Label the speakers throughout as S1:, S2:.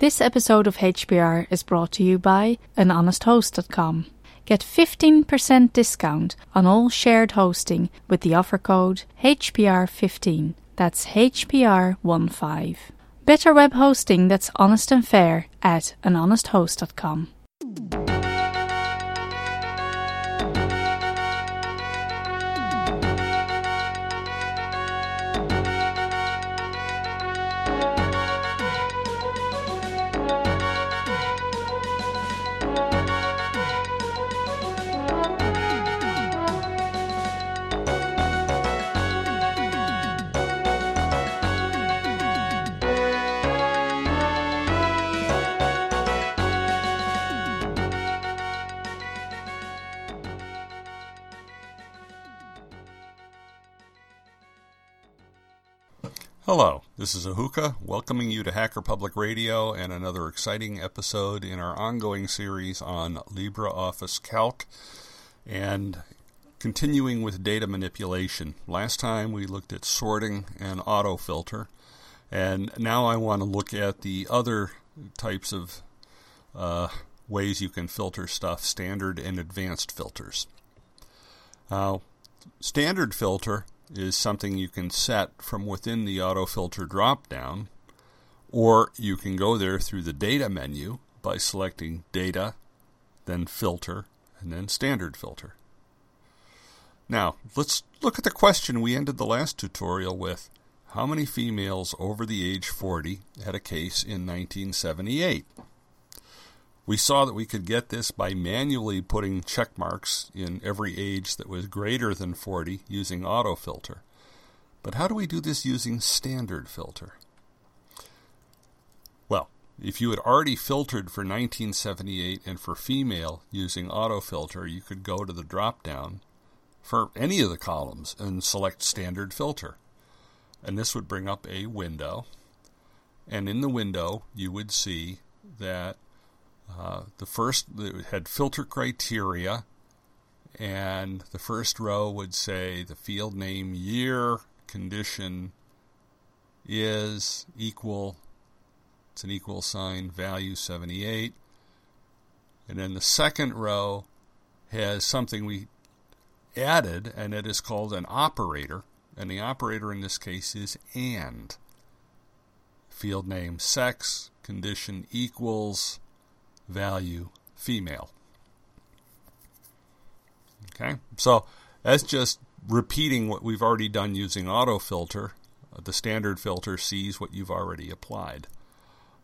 S1: This episode of HPR is brought to you by anhonesthost.com. Get 15% discount on all shared hosting with the offer code HPR15. That's HPR15. Better web hosting that's honest and fair at anhonesthost.com.
S2: Hello, this is Ahuka, welcoming you to Hacker Public Radio and another exciting episode in our ongoing series on LibreOffice Calc and continuing with data manipulation. Last time we looked at sorting and autofilter, and now I want to look at the other types of uh, ways you can filter stuff standard and advanced filters. Now, standard filter is something you can set from within the auto filter drop down, or you can go there through the data menu by selecting data, then filter, and then standard filter. Now, let's look at the question we ended the last tutorial with. How many females over the age 40 had a case in 1978? We saw that we could get this by manually putting check marks in every age that was greater than 40 using autofilter. But how do we do this using standard filter? Well, if you had already filtered for 1978 and for female using autofilter, you could go to the drop down for any of the columns and select standard filter. And this would bring up a window. And in the window, you would see that uh, the first had filter criteria, and the first row would say the field name, year, condition is equal. It's an equal sign, value 78. And then the second row has something we added, and it is called an operator. And the operator in this case is AND. Field name sex, condition equals, value female. Okay, so that's just repeating what we've already done using autofilter. The standard filter sees what you've already applied.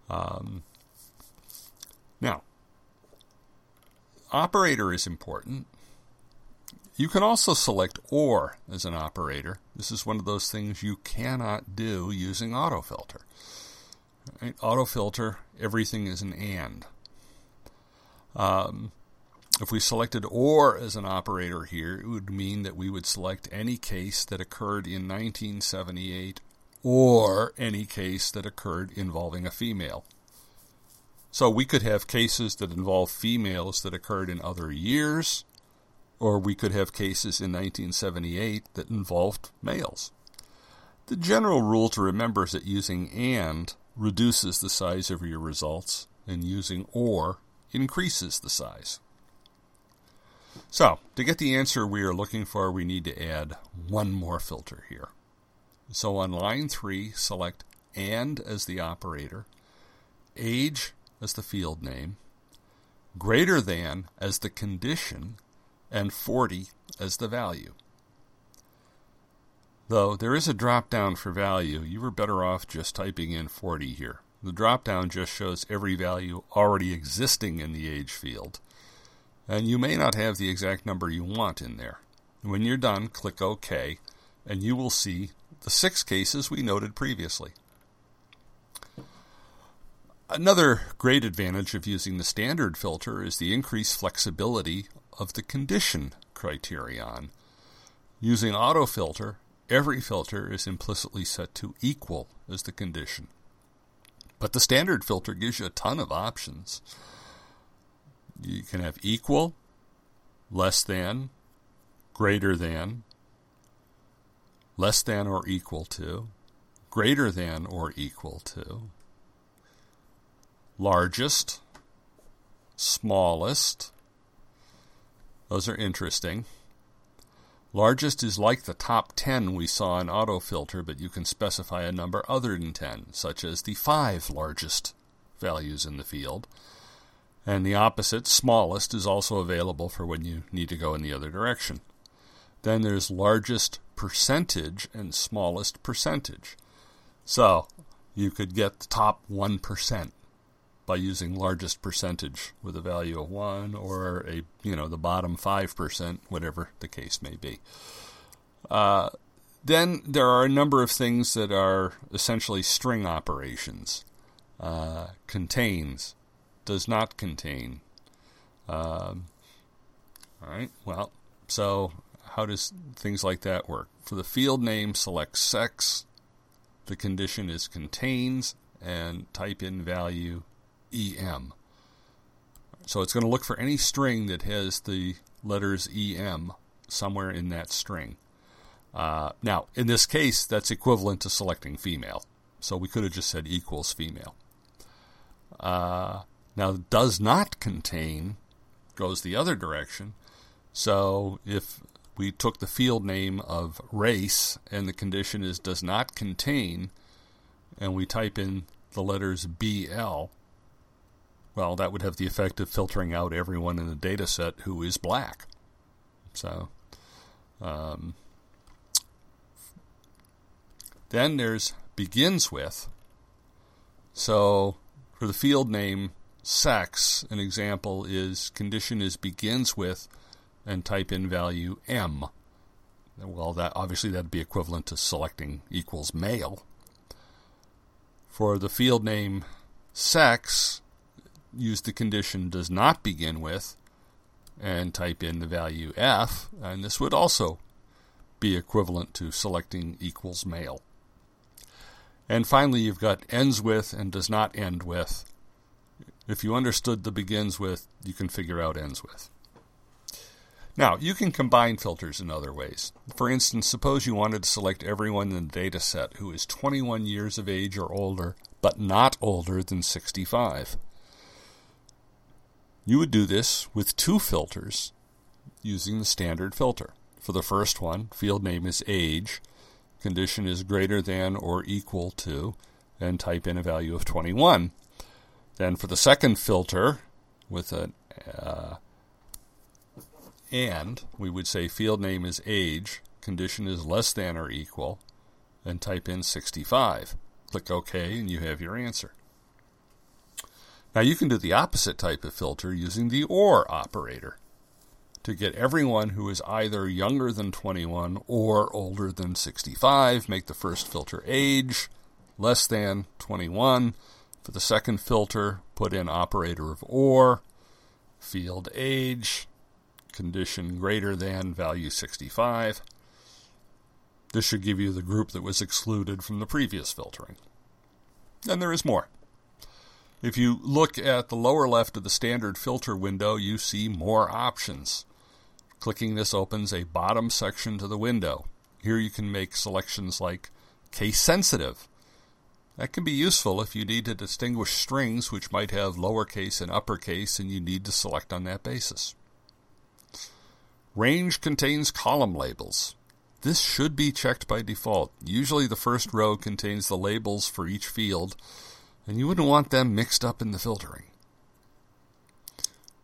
S2: Um, now, operator is important. You can also select OR as an operator. This is one of those things you cannot do using autofilter. Right? Autofilter, everything is an AND. Um, if we selected OR as an operator here, it would mean that we would select any case that occurred in 1978 or any case that occurred involving a female. So we could have cases that involve females that occurred in other years, or we could have cases in 1978 that involved males. The general rule to remember is that using AND reduces the size of your results, and using OR increases the size. So, to get the answer we are looking for, we need to add one more filter here. So on line 3, select AND as the operator, age as the field name, greater than as the condition, and 40 as the value. Though there is a drop down for value, you were better off just typing in 40 here. The drop-down just shows every value already existing in the age field. And you may not have the exact number you want in there. When you're done, click OK, and you will see the six cases we noted previously. Another great advantage of using the standard filter is the increased flexibility of the condition criterion. Using autofilter, every filter is implicitly set to equal as the condition. But the standard filter gives you a ton of options. You can have equal, less than, greater than, less than or equal to, greater than or equal to, largest, smallest. Those are interesting. Largest is like the top 10 we saw in autofilter, but you can specify a number other than 10, such as the five largest values in the field. And the opposite, smallest, is also available for when you need to go in the other direction. Then there's largest percentage and smallest percentage. So you could get the top 1% by using largest percentage with a value of 1 or a you know the bottom 5% whatever the case may be. Uh, then there are a number of things that are essentially string operations. Uh, contains does not contain. Um, all right well so how does things like that work? For the field name select sex. The condition is contains and type in value EM. So it's going to look for any string that has the letters EM somewhere in that string. Uh, now, in this case, that's equivalent to selecting female. So we could have just said equals female. Uh, now, does not contain goes the other direction. So if we took the field name of race and the condition is does not contain, and we type in the letters BL, well, that would have the effect of filtering out everyone in the data set who is black. So, um, then there's begins with. So, for the field name sex, an example is condition is begins with and type in value M. Well, that obviously that'd be equivalent to selecting equals male. For the field name sex, use the condition does not begin with and type in the value f, and this would also be equivalent to selecting equals male. And finally, you've got ends with and does not end with. If you understood the begins with, you can figure out ends with. Now, you can combine filters in other ways. For instance, suppose you wanted to select everyone in the data set who is 21 years of age or older, but not older than 65. You would do this with two filters using the standard filter. For the first one, field name is age, condition is greater than or equal to, and type in a value of 21. Then for the second filter, with an uh, and, we would say field name is age, condition is less than or equal, and type in 65. Click OK, and you have your answer. Now you can do the opposite type of filter using the OR operator to get everyone who is either younger than 21 or older than 65. Make the first filter age less than 21. For the second filter, put in operator of OR, field age, condition greater than value 65. This should give you the group that was excluded from the previous filtering. And there is more. If you look at the lower left of the standard filter window, you see more options. Clicking this opens a bottom section to the window. Here you can make selections like case sensitive. That can be useful if you need to distinguish strings which might have lowercase and uppercase and you need to select on that basis. Range contains column labels. This should be checked by default. Usually the first row contains the labels for each field, and you wouldn't want them mixed up in the filtering.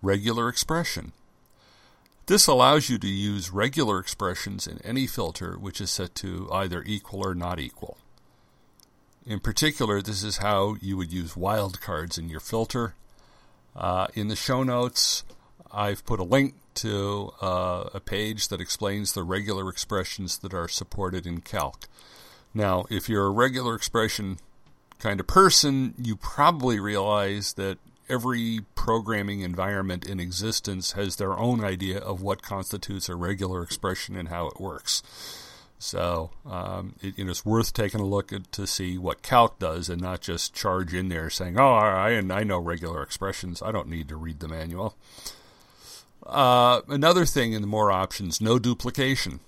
S2: Regular expression. This allows you to use regular expressions in any filter which is set to either equal or not equal. In particular, this is how you would use wildcards in your filter. Uh, in the show notes, I've put a link to uh, a page that explains the regular expressions that are supported in Calc. Now, if you're a regular expression kind of person, you probably realize that every programming environment in existence has their own idea of what constitutes a regular expression and how it works. So um, it, you know, it's worth taking a look at to see what calc does and not just charge in there saying, oh, I, I know regular expressions. I don't need to read the manual. Uh, another thing in the more options, no duplication.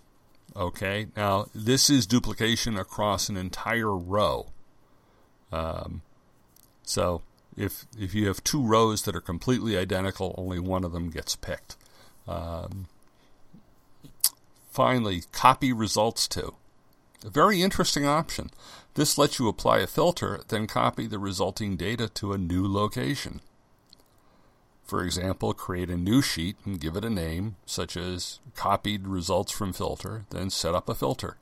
S2: Okay, now this is duplication across an entire row. Um, so if if you have two rows that are completely identical, only one of them gets picked. Um, finally, copy results to. A very interesting option. This lets you apply a filter, then copy the resulting data to a new location. For example, create a new sheet and give it a name, such as copied results from filter, then set up a filter.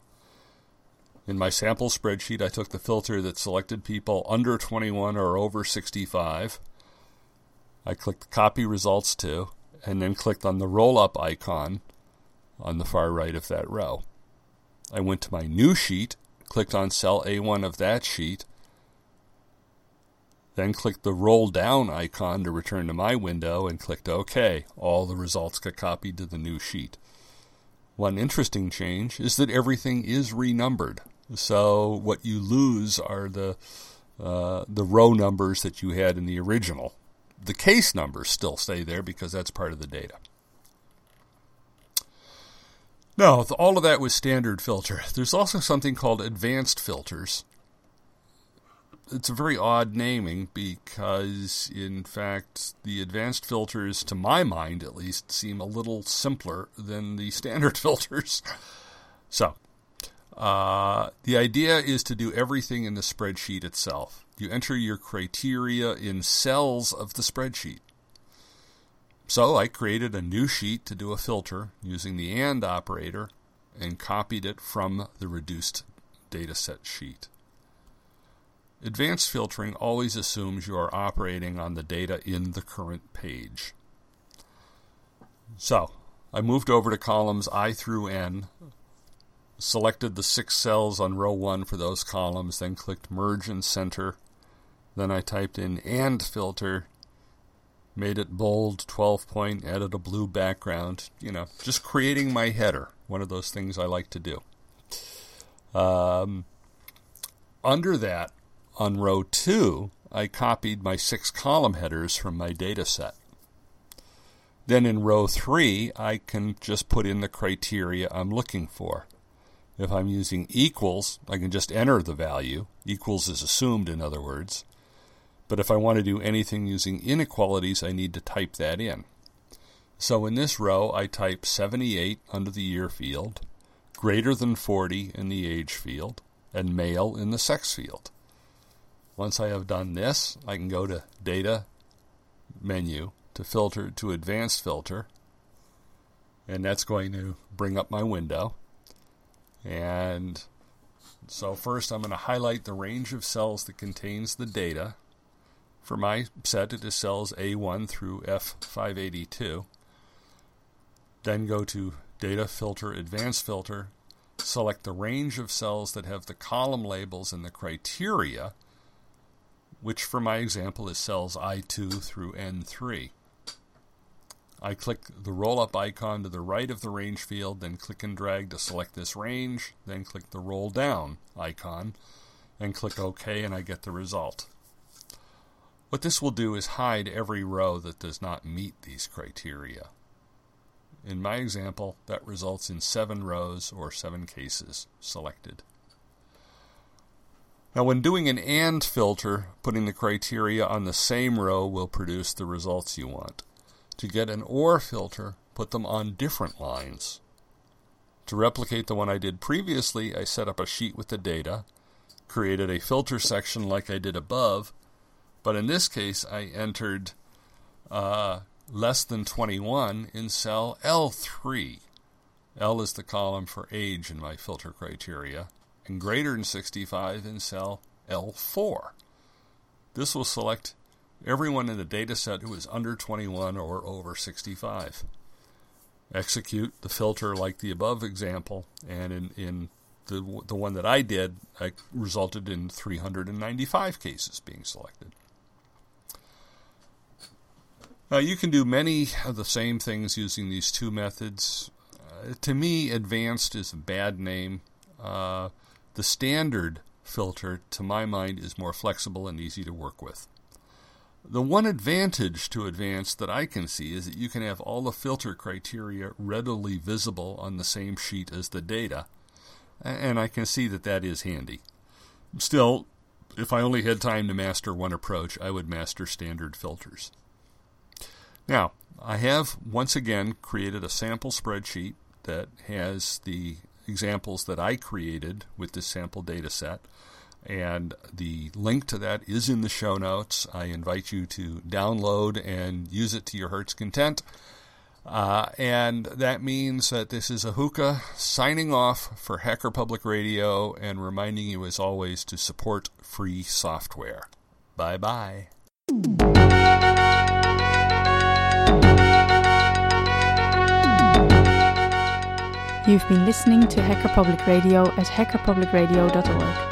S2: In my sample spreadsheet, I took the filter that selected people under 21 or over 65. I clicked copy results to, and then clicked on the roll up icon on the far right of that row. I went to my new sheet, clicked on cell A1 of that sheet, then clicked the roll down icon to return to my window and clicked OK. All the results got copied to the new sheet. One interesting change is that everything is renumbered. So what you lose are the uh, the row numbers that you had in the original. The case numbers still stay there because that's part of the data. Now, all of that was standard filter. There's also something called advanced filters. It's a very odd naming because, in fact, the advanced filters, to my mind at least, seem a little simpler than the standard filters. So, uh, the idea is to do everything in the spreadsheet itself. You enter your criteria in cells of the spreadsheet. So I created a new sheet to do a filter using the AND operator and copied it from the reduced dataset sheet. Advanced filtering always assumes you are operating on the data in the current page. So, I moved over to columns I through N, selected the six cells on row 1 for those columns, then clicked Merge and Center. Then I typed in AND filter made it bold, 12 point, added a blue background, you know, just creating my header, one of those things I like to do. Um, under that, on row 2, I copied my six column headers from my data set. Then in row 3, I can just put in the criteria I'm looking for. If I'm using equals, I can just enter the value. Equals is assumed, in other words. But if I want to do anything using inequalities, I need to type that in. So in this row, I type 78 under the year field, greater than 40 in the age field, and male in the sex field. Once I have done this, I can go to Data menu to filter to Advanced Filter, and that's going to bring up my window. And so first I'm going to highlight the range of cells that contains the data for my set, it is cells A1 through F582. Then go to Data Filter, Advanced Filter, select the range of cells that have the column labels and the criteria, which for my example is cells I2 through N3. I click the roll up icon to the right of the range field, then click and drag to select this range, then click the roll down icon, and click OK, and I get the result. What this will do is hide every row that does not meet these criteria. In my example, that results in seven rows or seven cases selected. Now, when doing an AND filter, putting the criteria on the same row will produce the results you want. To get an OR filter, put them on different lines. To replicate the one I did previously, I set up a sheet with the data, created a filter section like I did above, but in this case, I entered uh, less than 21 in cell L3. L is the column for age in my filter criteria, and greater than 65 in cell L4. This will select everyone in the dataset who is under 21 or over 65. Execute the filter like the above example, and in, in the, the one that I did, I resulted in 395 cases being selected. Uh, you can do many of the same things using these two methods. Uh, to me, advanced is a bad name. Uh, the standard filter, to my mind, is more flexible and easy to work with. The one advantage to advanced that I can see is that you can have all the filter criteria readily visible on the same sheet as the data, and I can see that that is handy. Still, if I only had time to master one approach, I would master standard filters. Now, I have once again created a sample spreadsheet that has the examples that I created with this sample data set. And the link to that is in the show notes. I invite you to download and use it to your heart's content. Uh, and that means that this is Ahuka signing off for Hacker Public Radio and reminding you, as always, to support free software. Bye bye.
S1: You've been listening to Hacker Public Radio at hackerpublicradio.org.